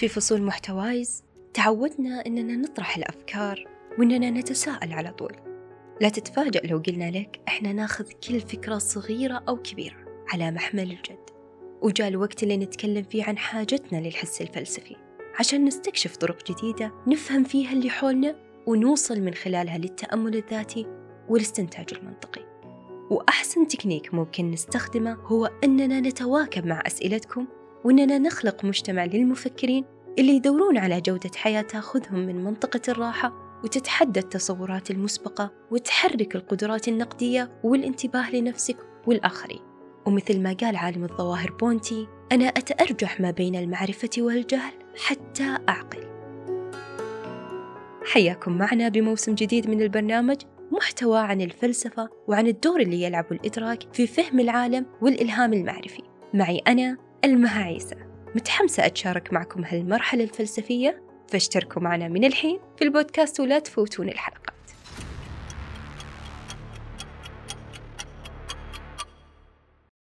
في فصول محتوايز تعودنا أننا نطرح الأفكار وأننا نتساءل على طول. لا تتفاجأ لو قلنا لك إحنا ناخذ كل فكرة صغيرة أو كبيرة على محمل الجد وجاء الوقت اللي نتكلم فيه عن حاجتنا للحس الفلسفي. عشان نستكشف طرق جديدة نفهم فيها اللي حولنا ونوصل من خلالها للتأمل الذاتي والاستنتاج المنطقي. وأحسن تكنيك ممكن نستخدمه هو أننا نتواكب مع أسئلتكم وأننا نخلق مجتمع للمفكرين اللي يدورون على جودة حياة تاخذهم من منطقة الراحة وتتحدى التصورات المسبقة وتحرك القدرات النقدية والانتباه لنفسك والآخرين. ومثل ما قال عالم الظواهر بونتي أنا أتأرجح ما بين المعرفة والجهل حتى أعقل. حياكم معنا بموسم جديد من البرنامج محتوى عن الفلسفة وعن الدور اللي يلعبه الإدراك في فهم العالم والإلهام المعرفي. معي أنا المها عيسى متحمسة أتشارك معكم هالمرحلة الفلسفية؟ فاشتركوا معنا من الحين في البودكاست ولا تفوتون الحلقة.